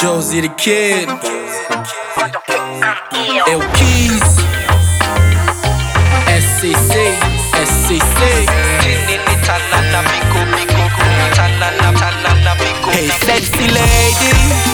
JoulesDaKid, El Keys, SCC, SCC. Hey, sexy lady,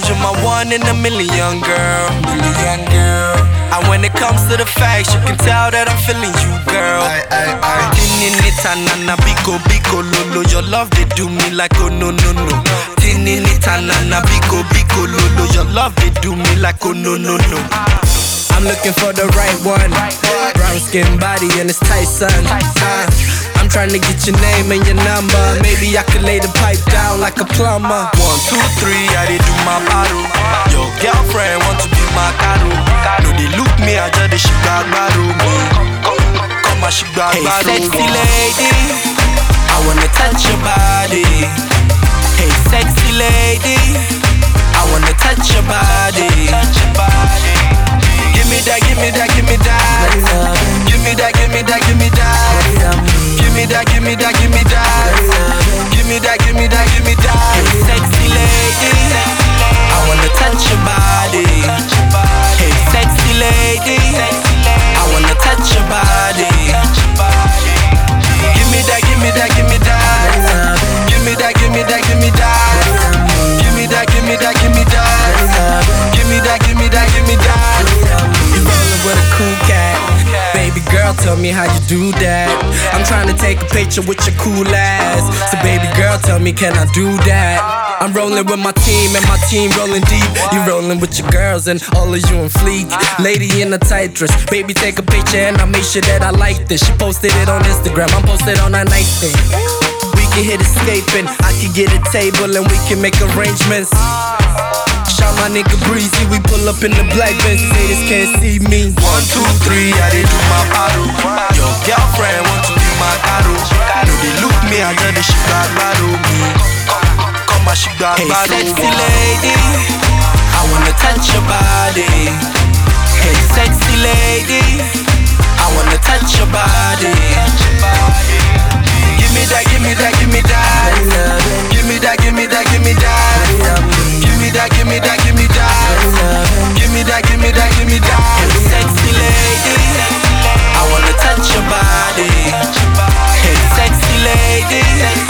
that I want, you're my one in a million, girl. Million, girl. And when it comes to the facts, you can tell that I'm feeling you, girl. Tininita nana biko biko lolo, your love they do me like oh no no no. Tininita nana biko biko lolo, your love they do me like oh no no no. I'm looking for the right one, brown skin body and it's Tyson. Uh, I'm trying to get your name and your number. Maybe I could lay the pipe down like a plumber. One, two, three, I did me, I just the shit got bottle. Come on, she got Hey, sexy lady, I wanna touch your body. Hey, sexy lady, Baby girl, tell me how you do that. I'm trying to take a picture with your cool ass. So baby girl, tell me can I do that? I'm rolling with my team and my team rolling deep. You rolling with your girls and all of you in fleek. Lady in a tight dress, baby take a picture and I make sure that I like this. She posted it on Instagram, I'm posted on her thing. We can hit escaping, I can get a table and we can make arrangements. Shot my nigga breezy, we pull up in the black Benz, haters can't see me. One, two, three, I did do my bottle. Your girlfriend want to be my caro. No, they look me, I just the shit got bottle. Come on, she got hey, sexy lady, I wanna touch your body. Hey, sexy lady, I wanna touch your body. Give me that, give me that, give me that. Yeah.